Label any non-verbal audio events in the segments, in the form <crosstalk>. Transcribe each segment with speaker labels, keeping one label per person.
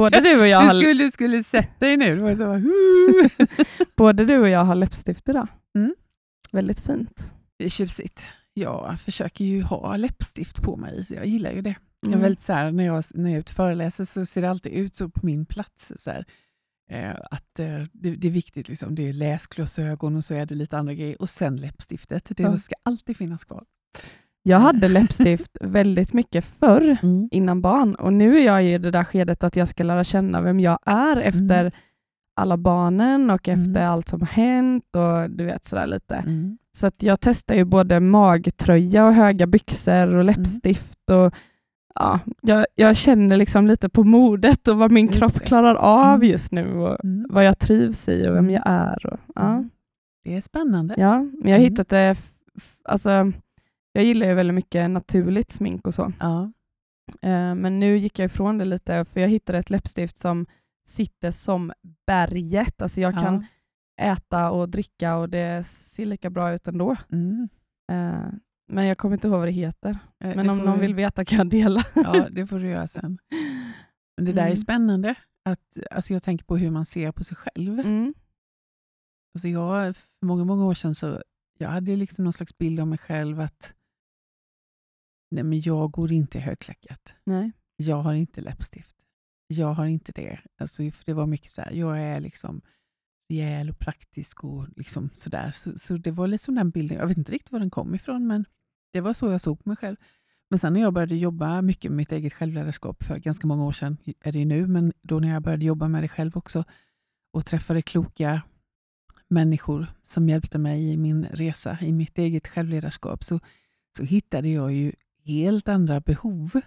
Speaker 1: Både du och jag
Speaker 2: Du
Speaker 1: har,
Speaker 2: skulle, du skulle sett dig nu. Det så, <laughs>
Speaker 1: både du och jag har läppstift idag.
Speaker 2: Mm.
Speaker 1: Väldigt fint.
Speaker 2: det är tjusigt. Jag försöker ju ha läppstift på mig. Jag gillar ju det. Jag är
Speaker 1: Mm.
Speaker 2: väldigt så här, när, jag, när jag är ute och föreläser så ser det alltid ut så på min plats. Så här, eh, att eh, det, det är viktigt. Liksom. Det är läsglasögon och så är det lite andra grejer. Och sen läppstiftet. Det
Speaker 1: Ja.
Speaker 2: ska alltid finnas kvar.
Speaker 1: Jag hade läppstift väldigt mycket förr, innan barn. Och nu är jag i det där skedet att jag ska lära känna vem jag är efter alla barnen och
Speaker 2: Mm.
Speaker 1: efter allt som har hänt och du vet sådär lite.
Speaker 2: Mm.
Speaker 1: Så att jag testar ju både magtröja och höga byxor och läppstift. Och, ja, jag, jag känner liksom lite på modet och vad min
Speaker 2: Just
Speaker 1: kropp
Speaker 2: det.
Speaker 1: klarar av
Speaker 2: Mm.
Speaker 1: just nu och
Speaker 2: Mm.
Speaker 1: vad jag trivs i och vem
Speaker 2: Mm.
Speaker 1: jag är. Och, ja.
Speaker 2: Mm. Det är spännande.
Speaker 1: Ja, men jag har
Speaker 2: Mm.
Speaker 1: hittat det, alltså, jag gillar ju väldigt mycket naturligt smink och så.
Speaker 2: Ja.
Speaker 1: Eh, men nu gick jag ifrån det lite, för jag hittade ett läppstift som sitter som berget. Alltså jag kan äta och dricka och det ser lika bra ut ändå.
Speaker 2: Mm.
Speaker 1: Eh, men jag kommer inte ihåg vad det heter.
Speaker 2: Eh,
Speaker 1: Men
Speaker 2: det
Speaker 1: om någon
Speaker 2: vi-
Speaker 1: vill veta kan jag dela.
Speaker 2: Ja, det får du göra sen. Men det där är
Speaker 1: Mm.
Speaker 2: spännande. Att, alltså jag tänker på hur man ser på sig själv.
Speaker 1: Mm.
Speaker 2: Alltså jag, för många, många år sedan så jag hade liksom någon slags bild av mig själv att nej men jag går inte i högklackat.
Speaker 1: Nej.
Speaker 2: Jag har inte läppstift. Jag har inte det. Alltså, för det var mycket så här, jag är liksom rejäl och praktisk och liksom sådär. Så, så det var liksom den bilden, jag vet inte riktigt var den kom ifrån, men det var så jag såg mig själv. Men sen när jag började jobba mycket med mitt eget självledarskap för ganska många år sedan, är det ju nu, men då när jag började jobba med det själv också och träffade kloka människor som hjälpte mig i min resa, i mitt eget självledarskap, så, så hittade jag ju helt andra behov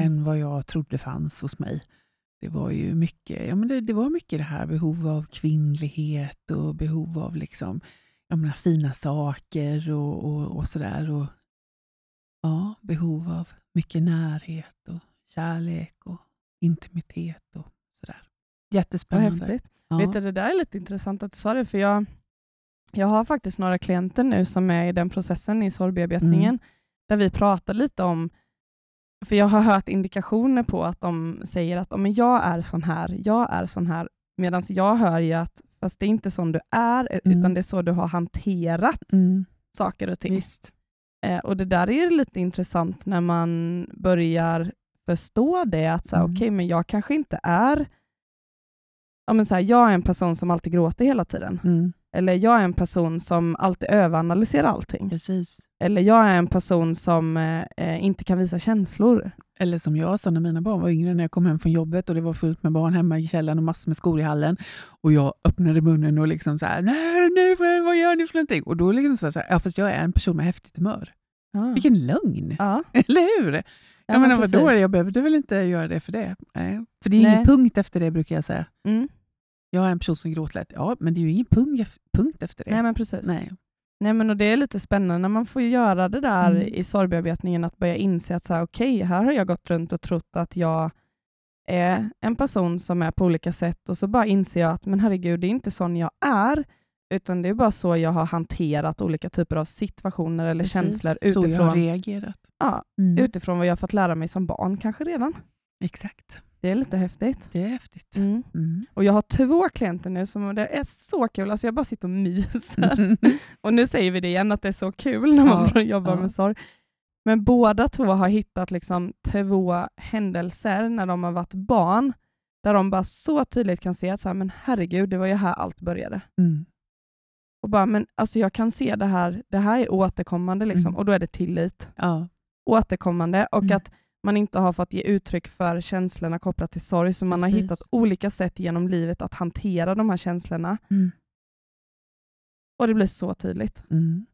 Speaker 2: än vad jag trodde fanns hos mig. Det var ju mycket, ja, men det, det var mycket det här behov av kvinnlighet och behov av liksom, jag menar, fina saker och, och, och sådär. Och, ja, behov av mycket närhet och kärlek och intimitet och sådär.
Speaker 1: Vad
Speaker 2: Jättespännande.
Speaker 1: häftigt.
Speaker 2: Ja.
Speaker 1: Vet du, det där är lite intressant att du sa det, för jag, jag har faktiskt några klienter nu som är i den processen i sorgbearbetningen,
Speaker 2: Mm.
Speaker 1: Där vi pratar lite om, för jag har hört indikationer på att de säger att "Ja, men jag är sån här, jag är sån här, medan jag hör ju att fast det är inte sån du är, eh,
Speaker 2: Mm.
Speaker 1: utan det är så du har hanterat
Speaker 2: Mm,
Speaker 1: saker och ting. Eh, och det där är lite intressant när man börjar förstå det, att så här,
Speaker 2: Mm.
Speaker 1: okej, men jag kanske inte är ja, men så här, jag är en person som alltid gråter hela tiden.
Speaker 2: Mm,
Speaker 1: Eller jag är en person som alltid överanalyserar allting.
Speaker 2: precis.
Speaker 1: Eller jag är en person som eh, eh, inte kan visa känslor.
Speaker 2: Eller som jag sa när mina barn var yngre, när jag kom hem från jobbet och det var fullt med barn hemma i källaren och massor med skor i hallen. Och jag öppnade munnen och liksom så här, nej, nej, vad gör ni för någonting? Och då liksom så här, ja fast jag är en person med häftigt humör. Vilken lögn!
Speaker 1: Ja, <laughs>
Speaker 2: Eller hur?
Speaker 1: ja,
Speaker 2: jag menar,
Speaker 1: men
Speaker 2: vadå? Jag behövde väl inte göra det för det? Nej. För det är ingen punkt efter det brukar jag säga.
Speaker 1: Mm.
Speaker 2: Jag är en person som gråter lätt. Ja, men det är ju ingen punkt, ef- punkt efter det.
Speaker 1: Nej, men precis.
Speaker 2: Nej.
Speaker 1: Nej, men och det är lite spännande när man får göra det där
Speaker 2: Mm.
Speaker 1: i sorgbearbetningen, att börja inse att så här, okej, här har jag gått runt och trott att jag är en person som är på olika sätt och så bara inser jag att men herregud, det är inte sån jag är, utan det är bara så jag har hanterat olika typer av situationer eller
Speaker 2: Precis.
Speaker 1: känslor
Speaker 2: Så jag har
Speaker 1: utifrån,
Speaker 2: reagerat.
Speaker 1: ja,
Speaker 2: Mm.
Speaker 1: utifrån vad jag fått lära mig som barn kanske redan.
Speaker 2: Exakt.
Speaker 1: Det är lite häftigt.
Speaker 2: Det är häftigt.
Speaker 1: Mm.
Speaker 2: Mm.
Speaker 1: Och jag har två klienter nu som det är så kul, alltså jag bara sitter och myser. <laughs> Och nu säger vi det igen, att det är så kul när man
Speaker 2: Ja,
Speaker 1: jobbar
Speaker 2: ja.
Speaker 1: med sorg. Men båda två har hittat liksom två händelser när de har varit barn, där de bara så tydligt kan se att så här, men herregud, det var ju här allt började.
Speaker 2: Mm.
Speaker 1: Och bara, men alltså jag kan se det här, det här är återkommande, liksom,
Speaker 2: Mm.
Speaker 1: och då är det tillit.
Speaker 2: Ja.
Speaker 1: Återkommande, och
Speaker 2: Mm.
Speaker 1: att man inte har fått ge uttryck för känslorna kopplat till sorg, så man har
Speaker 2: Precis.
Speaker 1: hittat olika sätt genom livet att hantera de här känslorna.
Speaker 2: Mm.
Speaker 1: Och det blir så tydligt.
Speaker 2: Mm.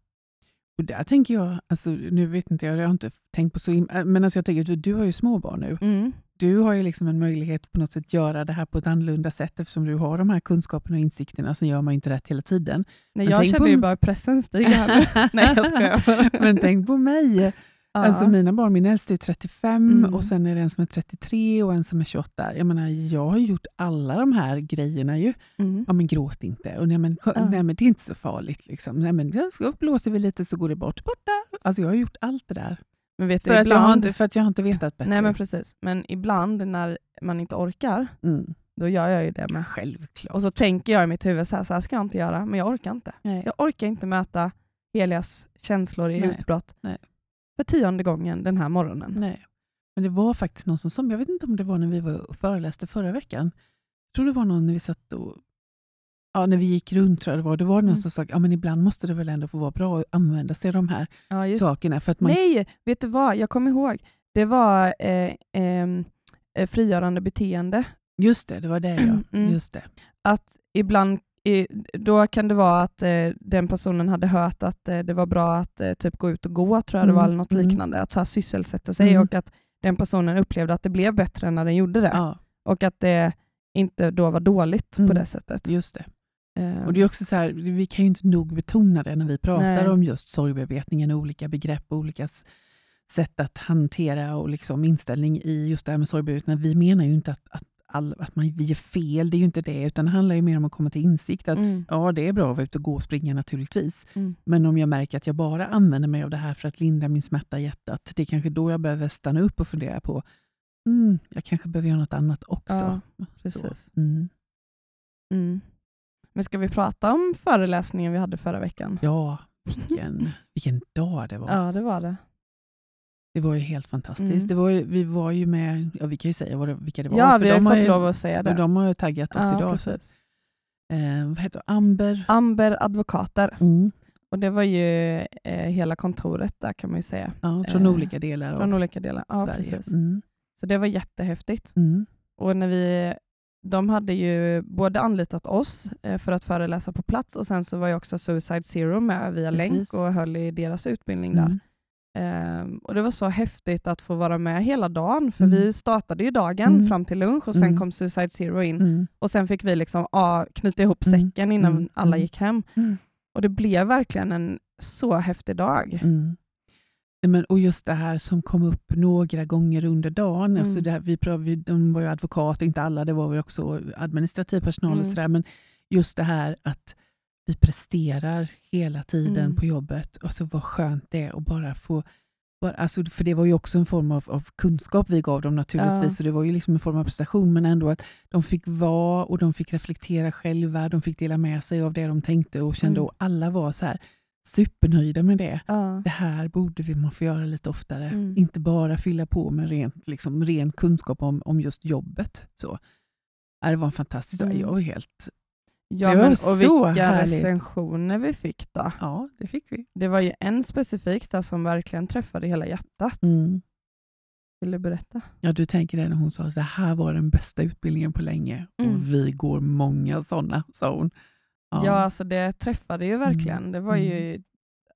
Speaker 2: Och där tänker jag, alltså, nu vet inte jag, jag har inte tänkt på så äh, men alltså jag tänker att du har ju små barn nu.
Speaker 1: Mm.
Speaker 2: Du har ju liksom en möjlighet på något sätt göra det här på ett annorlunda sätt eftersom du har de här kunskaperna och insikterna. Sen gör man ju inte rätt hela tiden.
Speaker 1: Nej,
Speaker 2: Men
Speaker 1: jag känner
Speaker 2: på-
Speaker 1: ju bara pressen stiga här nu. <laughs> Nej, jag skojar.
Speaker 2: Men tänk på mig. Alltså mina barn, min äldsta är 35
Speaker 1: Mm.
Speaker 2: och sen är det en som är 33 och en som är 28. Jag menar, jag har gjort alla de här grejerna ju.
Speaker 1: Mm.
Speaker 2: Ja men gråt inte. Och nej, men,
Speaker 1: Ja.
Speaker 2: nej men det är inte så farligt. Liksom. Nej, men, så blåser vi lite så går det bort. Borta. Alltså jag har gjort allt det där.
Speaker 1: Men vet
Speaker 2: För,
Speaker 1: du,
Speaker 2: att jag har inte, för att jag har inte vetat bättre.
Speaker 1: nej men precis, men ibland när man inte orkar,
Speaker 2: mm.
Speaker 1: då gör jag ju det med.
Speaker 2: Självklart.
Speaker 1: Och så tänker jag i mitt huvud, så här, så här ska jag inte göra, men jag orkar inte.
Speaker 2: nej.
Speaker 1: Jag orkar inte möta Helias känslor i
Speaker 2: Nej,
Speaker 1: utbrott
Speaker 2: nej.
Speaker 1: För tionde gången den här morgonen.
Speaker 2: nej. Men det var faktiskt någon som sa, jag vet inte om det var när vi var och föreläste förra veckan. Jag tror det var någon när vi satt och Ja, när vi gick runt tror jag det var, det var någon
Speaker 1: Mm.
Speaker 2: som sa ja, men ibland måste det väl ändå få vara bra att använda sig av de här
Speaker 1: Ja,
Speaker 2: sakerna. För att man,
Speaker 1: Nej, vet du vad? Jag kommer ihåg. Det var eh, ehm, eh, frigörande beteende.
Speaker 2: Just det, det var det ja.
Speaker 1: Mm.
Speaker 2: Just det.
Speaker 1: Att ibland, då kan det vara att eh, den personen hade hört att eh, det var bra att eh, typ gå ut och gå, tror jag det var,
Speaker 2: Mm,
Speaker 1: eller något
Speaker 2: mm.
Speaker 1: liknande. Att så här, sysselsätta sig
Speaker 2: Mm.
Speaker 1: och att den personen upplevde att det blev bättre när den gjorde det.
Speaker 2: Ja,
Speaker 1: Och att det inte då var dåligt på
Speaker 2: Mm.
Speaker 1: det sättet.
Speaker 2: just det.
Speaker 1: Eh,
Speaker 2: Och det är också så här, vi kan ju inte nog betona det när vi pratar
Speaker 1: Nej.
Speaker 2: om just sorgbearbetningen, olika begrepp och olika sätt att hantera och liksom inställning i just det här med sorgbearbetning. Vi menar ju inte att, att, all, att man, vi är fel, det är ju inte det, utan det handlar ju mer om att komma till insikt att
Speaker 1: mm,
Speaker 2: ja, det är bra att vara ute och gå och springa naturligtvis,
Speaker 1: mm,
Speaker 2: men om jag märker att jag bara använder mig av det här för att lindra min smärta i hjärtat, det är kanske då jag behöver stanna upp och fundera på, mm, jag kanske behöver göra något annat också.
Speaker 1: Ja, precis.
Speaker 2: Mm.
Speaker 1: Mm. Men ska vi prata om föreläsningen vi hade förra veckan?
Speaker 2: Ja, vilken, <laughs> vilken dag det var.
Speaker 1: Ja, det var det.
Speaker 2: Det var ju helt fantastiskt.
Speaker 1: Mm.
Speaker 2: Det var ju, vi var ju med, ja, vi kan ju säga vad det, vilka det var.
Speaker 1: Ja,
Speaker 2: för
Speaker 1: vi har fått
Speaker 2: ju,
Speaker 1: lov att säga det.
Speaker 2: De har ju taggat oss
Speaker 1: ja,
Speaker 2: idag. Så, eh, vad heter det? Amber.
Speaker 1: Amber advokater.
Speaker 2: Mm.
Speaker 1: Och det var ju eh, hela kontoret där kan man ju säga.
Speaker 2: Ja, från
Speaker 1: Eh,
Speaker 2: olika delar
Speaker 1: Från
Speaker 2: av
Speaker 1: olika delar. Ja,
Speaker 2: Sverige.
Speaker 1: precis.
Speaker 2: Mm.
Speaker 1: Så det var jättehäftigt.
Speaker 2: Mm.
Speaker 1: Och när vi, de hade ju både anlitat oss eh, för att föreläsa på plats och sen så var ju också Suicide Zero med via
Speaker 2: Precis.
Speaker 1: länk och höll i deras utbildning där.
Speaker 2: Mm.
Speaker 1: Ehm, och Det var så häftigt att få vara med hela dagen, för
Speaker 2: Mm.
Speaker 1: vi startade ju dagen
Speaker 2: Mm.
Speaker 1: fram till lunch och sen
Speaker 2: Mm.
Speaker 1: kom Suicide Zero in.
Speaker 2: Mm.
Speaker 1: Och sen fick vi liksom ah, knyta ihop
Speaker 2: Mm.
Speaker 1: säcken innan
Speaker 2: Mm.
Speaker 1: alla
Speaker 2: Mm.
Speaker 1: gick hem.
Speaker 2: Mm.
Speaker 1: Och det blev verkligen en så häftig dag.
Speaker 2: Mm. Men, och just det här som kom upp några gånger under dagen.
Speaker 1: Mm.
Speaker 2: Alltså det här, vi, vi, de var ju advokater, inte alla, det var väl också administrativ personal. Och
Speaker 1: Mm.
Speaker 2: sådär, men just det här att vi presterar hela tiden
Speaker 1: Mm.
Speaker 2: på jobbet. Och så vad skönt det är att bara få bara, alltså, för det var ju också en form av, av kunskap vi gav dem naturligtvis,
Speaker 1: Ja.
Speaker 2: så det var ju liksom en form av prestation, men ändå att de fick vara och de fick reflektera själva, de fick dela med sig av det de tänkte och kände
Speaker 1: Mm.
Speaker 2: och alla var så här supernöjda med det
Speaker 1: Ja.
Speaker 2: det här borde vi man få göra lite oftare.
Speaker 1: Mm.
Speaker 2: Inte bara fylla på med rent, liksom, ren kunskap om, om just jobbet. Så. Det var en fantastisk dag.
Speaker 1: Mm.
Speaker 2: Jag var helt...
Speaker 1: Ja,
Speaker 2: Det var
Speaker 1: men, och
Speaker 2: så
Speaker 1: vilka
Speaker 2: härligt.
Speaker 1: recensioner vi fick då.
Speaker 2: Ja, det fick vi.
Speaker 1: Det var ju en specifik där som verkligen träffade hela hjärtat. Vill du berätta?
Speaker 2: Ja, du tänker det när hon sa att det här var den bästa utbildningen på länge.
Speaker 1: Mm.
Speaker 2: Och vi går många sådana, sa hon.
Speaker 1: Ja, alltså det träffade ju verkligen. Det var
Speaker 2: Mm.
Speaker 1: ju,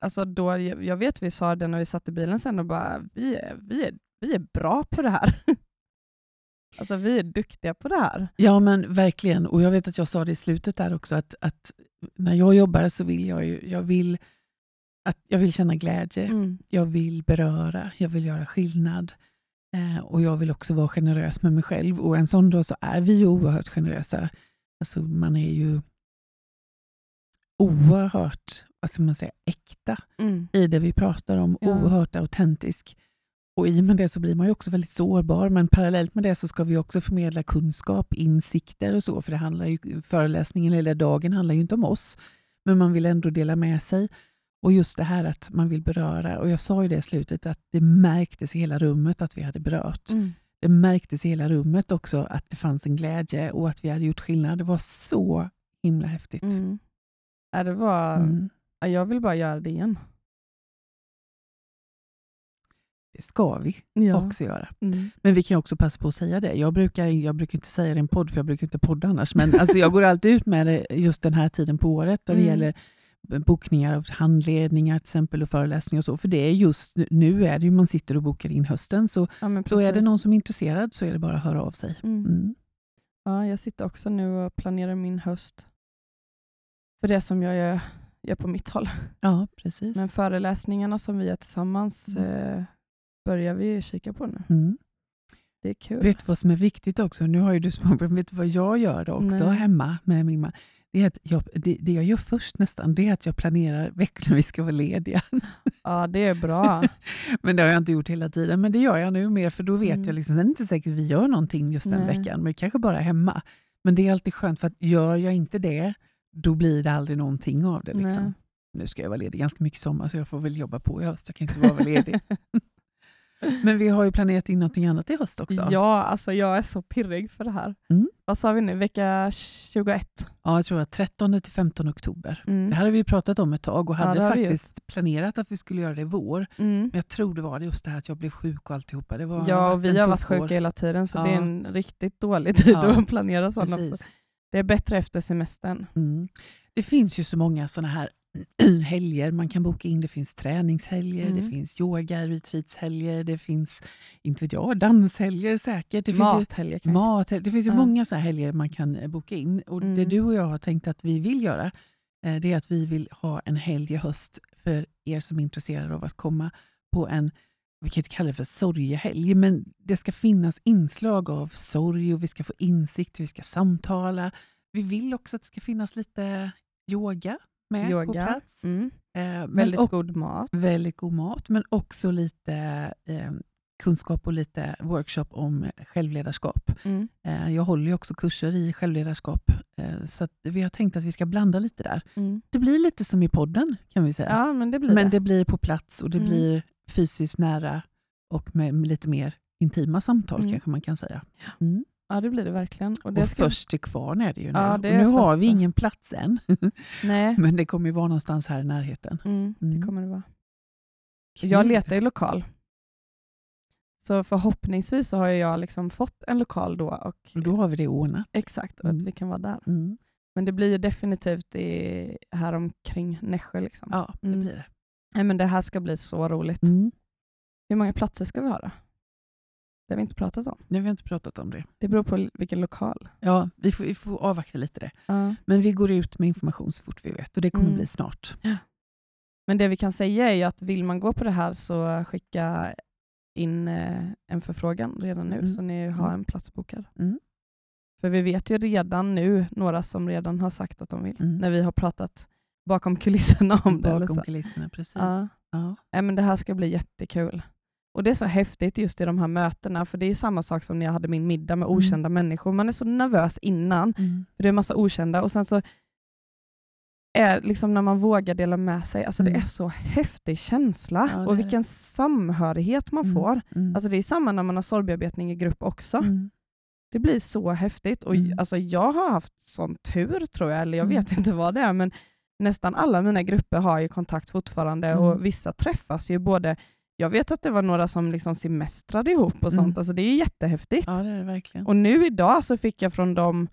Speaker 1: alltså då, jag jag vet vi sa det när vi satt i bilen sen och bara, vi är, vi är, vi är bra på det här. <laughs> alltså vi är duktiga på det här.
Speaker 2: Ja, men verkligen. Och jag vet att jag sa det i slutet där också, att, att när jag jobbar så vill jag ju, jag vill, att jag vill känna glädje.
Speaker 1: Mm.
Speaker 2: Jag vill beröra, jag vill göra skillnad. Eh, och jag vill också vara generös med mig själv. Och en sån dag så är vi ju oerhört generösa. Alltså man är ju oerhört, vad ska man säga, äkta
Speaker 1: Mm.
Speaker 2: i det vi pratar om.
Speaker 1: Ja.
Speaker 2: Oerhört autentisk. Och i och med det så blir man ju också väldigt sårbar. Men parallellt med det så ska vi också förmedla kunskap, insikter och så. För det handlar ju, föreläsningen eller dagen handlar ju inte om oss. Men man vill ändå dela med sig. Och just det här att man vill beröra. Och jag sa ju det i slutet att det märktes i hela rummet att vi hade berört.
Speaker 1: Mm.
Speaker 2: Det märktes i hela rummet också att det fanns en glädje och att vi hade gjort skillnad. Det var så himla häftigt.
Speaker 1: Mm. Ja, det var,
Speaker 2: Mm.
Speaker 1: ja, jag vill bara göra det igen.
Speaker 2: Ska vi
Speaker 1: Ja.
Speaker 2: också göra.
Speaker 1: Mm.
Speaker 2: Men vi kan också passa på att säga det. Jag brukar, jag brukar inte säga det i en podd, för jag brukar inte podda annars. Men alltså, jag går alltid ut med det just den här tiden på året, där det
Speaker 1: Mm.
Speaker 2: gäller bokningar av handledningar till exempel och föreläsningar och så. För det är just nu är det ju man sitter och bokar in hösten. Så,
Speaker 1: Ja,
Speaker 2: så är det någon som är intresserad så är det bara att höra av sig.
Speaker 1: Mm.
Speaker 2: Mm.
Speaker 1: Ja, jag sitter också nu och planerar min höst. För det som jag gör, gör på mitt håll.
Speaker 2: Ja, precis.
Speaker 1: Men föreläsningarna som vi gör tillsammans
Speaker 2: Mm.
Speaker 1: eh, börjar vi kika på nu.
Speaker 2: Mm.
Speaker 1: Det är kul.
Speaker 2: Vet du vad som är viktigt också? Nu har ju du småbarn. <laughs> Vet du vad jag gör också
Speaker 1: Nej.
Speaker 2: hemma med min man? Det, är att jag, det, det jag gör först nästan, det är att jag planerar veckorna <laughs> vi ska vara lediga.
Speaker 1: Ja, det är bra. <laughs>
Speaker 2: Men det har jag inte gjort hela tiden. Men det gör jag nu mer, för då vet
Speaker 1: Mm.
Speaker 2: jag liksom, det är inte säkert att vi gör någonting just den
Speaker 1: Nej.
Speaker 2: veckan, men kanske bara hemma. Men det är alltid skönt, för att gör jag inte det, då blir det aldrig någonting av det. Liksom.
Speaker 1: Nej.
Speaker 2: Nu ska jag vara ledig ganska mycket sommar, så jag får väl jobba på i höst. Jag kan inte vara ledig. Men vi har ju planerat in någonting annat i höst också.
Speaker 1: Ja, alltså jag är så pirrig för det här.
Speaker 2: Mm.
Speaker 1: Vad sa vi nu? Vecka 21?
Speaker 2: Ja, jag tror att 13 till 15 oktober.
Speaker 1: Mm.
Speaker 2: Det här har vi pratat om ett tag och
Speaker 1: Ja,
Speaker 2: hade
Speaker 1: vi
Speaker 2: faktiskt planerat att vi skulle göra det i vår.
Speaker 1: Mm.
Speaker 2: Men jag tror det var just det här att jag blev sjuk och alltihopa. Det var,
Speaker 1: Ja, och vi har varit sjuka
Speaker 2: år.
Speaker 1: hela tiden så
Speaker 2: Ja.
Speaker 1: det är en riktigt dålig tid
Speaker 2: Ja,
Speaker 1: att planera sådana.
Speaker 2: Precis.
Speaker 1: Det är bättre efter semestern.
Speaker 2: Mm. Det finns ju så många sådana här <clears throat> helger man kan boka in. Det finns träningshelger, det
Speaker 1: Mm.
Speaker 2: finns yoga, retreatshelger, det finns inte vet jag, danshelger säkert. Det finns ju
Speaker 1: Mathelger
Speaker 2: mat, det finns ju
Speaker 1: Ja.
Speaker 2: många så här helger man kan eh, boka in. Och Det
Speaker 1: Mm.
Speaker 2: du och jag har tänkt att vi vill göra, eh, det är att vi vill ha en helg i höst för er som är intresserade av att komma på en vi kan inte kalla det för sorgehelg, men det ska finnas inslag av sorg och vi ska få insikt, vi ska samtala. Vi vill också att det ska finnas lite yoga med på
Speaker 1: Yoga.
Speaker 2: plats.
Speaker 1: Mm.
Speaker 2: Eh,
Speaker 1: Väldigt
Speaker 2: och-
Speaker 1: god mat.
Speaker 2: väldigt god mat, men också lite eh, kunskap och lite workshop om självledarskap.
Speaker 1: Mm.
Speaker 2: Eh, jag håller ju också kurser i självledarskap, eh, så vi har tänkt att vi ska blanda lite där.
Speaker 1: Mm.
Speaker 2: Det blir lite som i podden kan vi säga.
Speaker 1: Ja, men det blir
Speaker 2: men
Speaker 1: det.
Speaker 2: det blir på plats och det
Speaker 1: Mm.
Speaker 2: blir fysiskt nära och med lite mer intima samtal
Speaker 1: Mm.
Speaker 2: kanske man kan säga. Mm.
Speaker 1: Ja, det blir det verkligen. Och det
Speaker 2: Och
Speaker 1: ska...
Speaker 2: först till kvarn är det ju nu.
Speaker 1: Ja, det
Speaker 2: nu har vi ingen plats än, <laughs>
Speaker 1: Nej,
Speaker 2: men det kommer ju vara någonstans här i närheten.
Speaker 1: mm,
Speaker 2: Mm.
Speaker 1: det kommer det vara. Jag
Speaker 2: Kul.
Speaker 1: letar ju lokal. Så förhoppningsvis så har jag liksom fått en lokal då. Och,
Speaker 2: Och då har vi det ordnat.
Speaker 1: exakt, och
Speaker 2: Mm.
Speaker 1: att vi kan vara där.
Speaker 2: Mm.
Speaker 1: Men det blir definitivt i, här omkring Nässjö. Liksom.
Speaker 2: Ja, det
Speaker 1: Mm.
Speaker 2: blir det.
Speaker 1: Nej, men det här ska bli så roligt.
Speaker 2: Mm.
Speaker 1: Hur många platser ska vi ha då? Det har vi inte pratat om.
Speaker 2: Har vi inte pratat om det.
Speaker 1: Det beror på vilken lokal.
Speaker 2: Ja, vi får, vi får avvakta lite det.
Speaker 1: Ja.
Speaker 2: Men vi går ut med information så fort vi vet och det kommer
Speaker 1: Mm.
Speaker 2: bli snart.
Speaker 1: Men det vi kan säga är ju att vill man gå på det här så skicka in eh, en förfrågan redan nu
Speaker 2: Mm.
Speaker 1: så ni har
Speaker 2: Mm.
Speaker 1: en plats bokad.
Speaker 2: Mm.
Speaker 1: För vi vet ju redan nu några som redan har sagt att de vill,
Speaker 2: Mm.
Speaker 1: när vi har pratat bakom kulisserna om det. Eller
Speaker 2: Bakom kulisserna, precis.
Speaker 1: Ja.
Speaker 2: Ja.
Speaker 1: Nej, men det här ska bli jättekul. Och Det är så häftigt just i de här mötena, för det är samma sak som när jag hade min middag med
Speaker 2: Mm.
Speaker 1: okända människor. Man är så nervös innan,
Speaker 2: Mm.
Speaker 1: för det är massa okända och sen så är liksom när man vågar dela med sig, alltså det
Speaker 2: Mm.
Speaker 1: är så häftig känsla
Speaker 2: Ja, det
Speaker 1: och
Speaker 2: det.
Speaker 1: vilken samhörighet man
Speaker 2: Mm.
Speaker 1: får.
Speaker 2: Mm.
Speaker 1: Alltså det är samma när man har sorgbearbetning i grupp också.
Speaker 2: Mm.
Speaker 1: Det blir så häftigt. Och
Speaker 2: Mm.
Speaker 1: alltså jag har haft sån tur tror jag, eller jag
Speaker 2: Mm.
Speaker 1: vet inte vad det är, men nästan alla mina grupper har ju kontakt fortfarande
Speaker 2: Mm.
Speaker 1: och vissa träffas ju både jag vet att det var några som liksom semestrade ihop och sånt.
Speaker 2: Mm.
Speaker 1: Alltså det är jättehäftigt.
Speaker 2: Ja, det är det verkligen.
Speaker 1: Och nu idag så fick jag från dem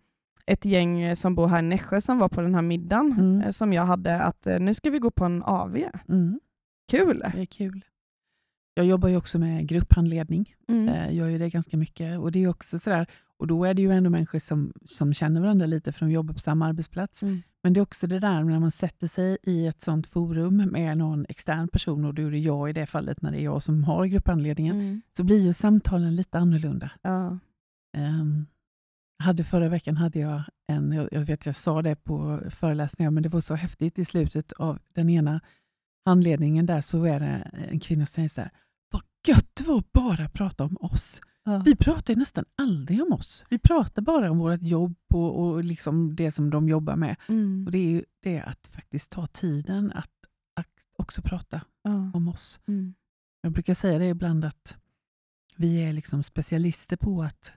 Speaker 1: ett gäng eh, som bor här i Nässjö som var på den här middagen
Speaker 2: Mm.
Speaker 1: eh, som jag hade, att eh, nu ska vi gå på en AV.
Speaker 2: Mm.
Speaker 1: Kul!
Speaker 2: Det är kul. Jag jobbar ju också med grupphandledning.
Speaker 1: Mm.
Speaker 2: Gör ju det ganska mycket. Och det är också sådär, och då är det ju ändå människor som, som känner varandra lite, för de jobbar på samma arbetsplats.
Speaker 1: Mm.
Speaker 2: Men det är också det där när man sätter sig i ett sånt forum med någon extern person, och då är det jag i det fallet, när det är jag som har grupphandledningen,
Speaker 1: Mm.
Speaker 2: så blir ju samtalen lite annorlunda.
Speaker 1: Ja.
Speaker 2: Um, hade förra veckan hade jag en, jag, jag vet jag sa det på föreläsningar, men det var så häftigt i slutet av den ena handledningen där så är det en kvinna som säger så här, vad gött det var att bara prata om oss.
Speaker 1: Ja.
Speaker 2: Vi pratar nästan aldrig om oss. Vi pratar bara om vårt jobb och, och liksom det som de jobbar med.
Speaker 1: Mm.
Speaker 2: Och Det är ju det att faktiskt ta tiden att, att också prata
Speaker 1: Ja.
Speaker 2: om oss.
Speaker 1: Mm.
Speaker 2: Jag brukar säga det ibland att vi är liksom specialister på att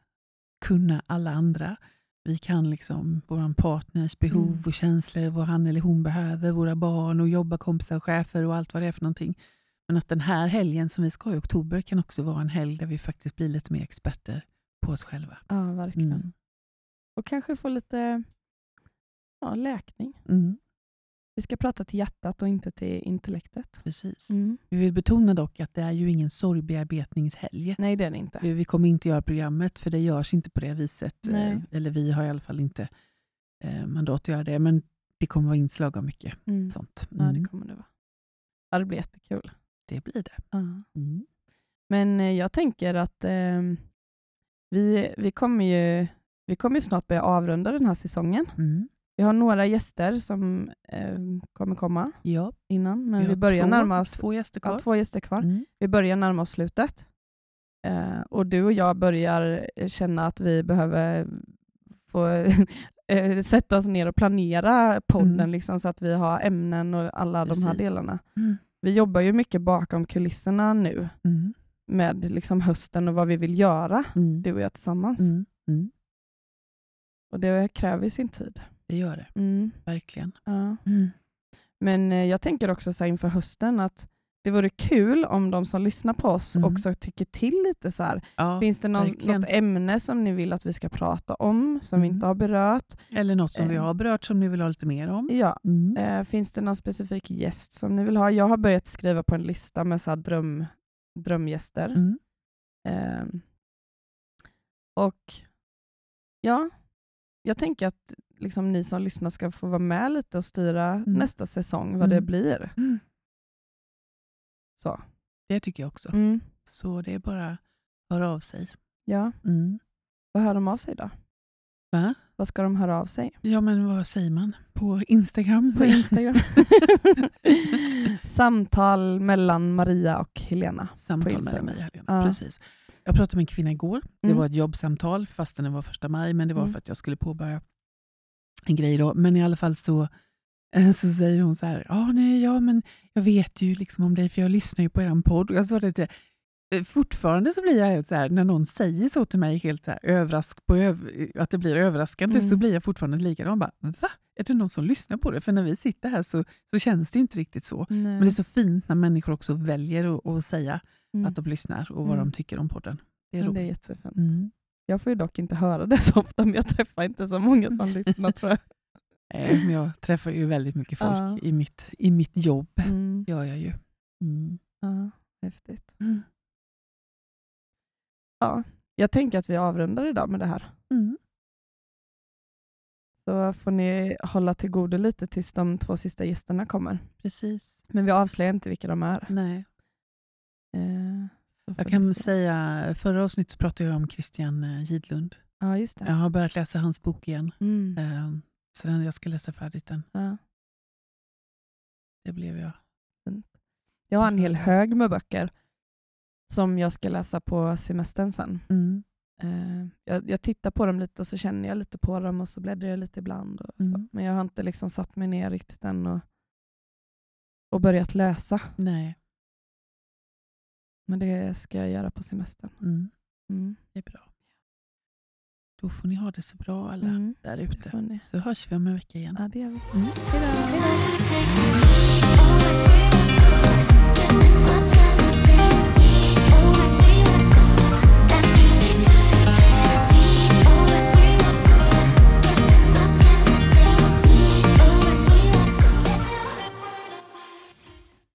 Speaker 2: kunna alla andra. Vi kan liksom vår partners behov
Speaker 1: Mm.
Speaker 2: och känslor, vad han eller hon behöver, våra barn och jobbarkompisar och chefer och allt vad det är för någonting. Men att den här helgen som vi ska ha i oktober kan också vara en helg där vi faktiskt blir lite mer experter på oss själva.
Speaker 1: ja, verkligen.
Speaker 2: Mm.
Speaker 1: Och kanske få lite ja, läkning.
Speaker 2: Mm,
Speaker 1: Vi ska prata till hjärtat och inte till intellektet.
Speaker 2: precis.
Speaker 1: Mm.
Speaker 2: Vi vill betona dock att det är ju ingen sorgbearbetningshelg.
Speaker 1: Nej, det är det inte.
Speaker 2: Vi kommer inte göra programmet för det görs inte på det viset.
Speaker 1: Nej.
Speaker 2: Eh, Eller vi har i alla fall inte eh, mandat att göra det. Men det kommer vara inslag av mycket
Speaker 1: Mm.
Speaker 2: sånt.
Speaker 1: Ja,
Speaker 2: Mm.
Speaker 1: det kommer det vara. Ja, det blir jättekul.
Speaker 2: Det blir det. Mm.
Speaker 1: Men eh, jag tänker att eh, Vi, vi, kommer ju, vi kommer snart börja avrunda den här säsongen.
Speaker 2: Mm.
Speaker 1: Vi har några gäster som eh, kommer komma
Speaker 2: Ja,
Speaker 1: innan, men
Speaker 2: vi
Speaker 1: vi, börjar
Speaker 2: två,
Speaker 1: närma oss
Speaker 2: två gäster kvar.
Speaker 1: ja, två gäster kvar.
Speaker 2: Mm.
Speaker 1: Vi börjar närma oss slutet. Eh, och du och jag börjar känna att vi behöver få <laughs> eh, sätta oss ner och planera podden
Speaker 2: Mm.
Speaker 1: liksom, så att vi har ämnen och alla de här
Speaker 2: Precis.
Speaker 1: delarna.
Speaker 2: Mm.
Speaker 1: Vi jobbar ju mycket bakom kulisserna nu
Speaker 2: Mm.
Speaker 1: med liksom hösten och vad vi vill göra,
Speaker 2: Mm.
Speaker 1: du och jag tillsammans.
Speaker 2: Mm. Mm.
Speaker 1: Och det kräver sin tid.
Speaker 2: Det gör det,
Speaker 1: Mm,
Speaker 2: verkligen.
Speaker 1: ja.
Speaker 2: Mm.
Speaker 1: Men eh, jag tänker också så inför hösten att det vore kul om de som lyssnar på oss
Speaker 2: Mm.
Speaker 1: också tycker till lite så.
Speaker 2: Ja,
Speaker 1: Finns det någon,
Speaker 2: verkligen.
Speaker 1: något ämne som ni vill att vi ska prata om, som vi
Speaker 2: Mm.
Speaker 1: inte har berört?
Speaker 2: Eller något som vi
Speaker 1: Eh.
Speaker 2: har berört som ni vill ha lite mer om.
Speaker 1: Ja.
Speaker 2: Mm.
Speaker 1: Eh, finns det någon specifik gäst som ni vill ha? Jag har börjat skriva på en lista med så här dröm, drömgäster.
Speaker 2: Mm.
Speaker 1: Eh, och ja, jag tänker att liksom, ni som lyssnar ska få vara med lite och styra nästa säsong, vad det
Speaker 2: Mm.
Speaker 1: blir. Så.
Speaker 2: Det tycker jag också.
Speaker 1: Mm.
Speaker 2: Så det är bara att höra av sig.
Speaker 1: Ja,
Speaker 2: Mm.
Speaker 1: vad hör de av sig då?
Speaker 2: Va?
Speaker 1: Vad ska de höra av sig?
Speaker 2: Ja, men vad säger man? På Instagram?
Speaker 1: På Instagram. <laughs> Samtal mellan Maria och Helena.
Speaker 2: Samtal mellan mig och Helena.
Speaker 1: Ja.
Speaker 2: Precis. Jag pratade med en kvinna igår. Det
Speaker 1: Mm.
Speaker 2: var ett jobbsamtal fastän det var första maj, men det var
Speaker 1: Mm.
Speaker 2: för att jag skulle påbörja en grej då. Men i alla fall så, så säger hon så här, ah, nej, ja, men jag vet ju liksom om dig för jag lyssnar ju på er podd. Jag sa det till, eh, fortfarande så blir jag helt så här, när någon säger så till mig, helt så här, överrask på öv att det blir överraskande,
Speaker 1: Mm.
Speaker 2: så blir jag fortfarande likadan. Bara, Va? Är det någon som lyssnar på det? För när vi sitter här så, så känns det inte riktigt så. Men det är så fint när människor också väljer att, säga
Speaker 1: Mm.
Speaker 2: att de lyssnar och vad
Speaker 1: Mm.
Speaker 2: de tycker om podden. Det är
Speaker 1: Men det är
Speaker 2: roligt.
Speaker 1: jättefint.
Speaker 2: Mm.
Speaker 1: Jag får ju dock inte höra det så ofta, men jag träffar inte så många som lyssnar tror jag.
Speaker 2: Eh, jag träffar ju väldigt mycket folk
Speaker 1: Ja.
Speaker 2: i, mitt, i mitt jobb.
Speaker 1: Mm.
Speaker 2: gör jag ju. Mm.
Speaker 1: Ja, häftigt.
Speaker 2: Mm.
Speaker 1: Ja, jag tänker att vi avrundar idag med det här.
Speaker 2: Mm.
Speaker 1: Så får ni hålla till godo lite tills de två sista gästerna kommer.
Speaker 2: Precis.
Speaker 1: Men vi avslöjar inte vilka de är.
Speaker 2: Nej.
Speaker 1: Eh,
Speaker 2: Jag kan säga, förra avsnittet pratade jag om Christian eh, Gidlund.
Speaker 1: Ja, just det.
Speaker 2: Jag har börjat läsa hans bok igen.
Speaker 1: Mm.
Speaker 2: Så den, jag ska läsa färdigt den.
Speaker 1: Ja.
Speaker 2: Det blev jag.
Speaker 1: Jag har en hel hög med böcker som jag ska läsa på semestern sen.
Speaker 2: Mm.
Speaker 1: Eh, jag, jag tittar på dem lite och så känner jag lite på dem och så bläddrar jag lite ibland. Och så.
Speaker 2: Mm.
Speaker 1: Men jag har inte liksom satt mig ner riktigt än och, och börjat läsa.
Speaker 2: Nej.
Speaker 1: Men det ska jag göra på semestern.
Speaker 2: Mm.
Speaker 1: Mm.
Speaker 2: Det är bra. Då får ni ha det så bra alla
Speaker 1: Mm.
Speaker 2: där ute. Så hörs vi om en vecka igen.
Speaker 1: Ja, det gör vi.
Speaker 2: Mm.
Speaker 1: Hej då.
Speaker 3: All I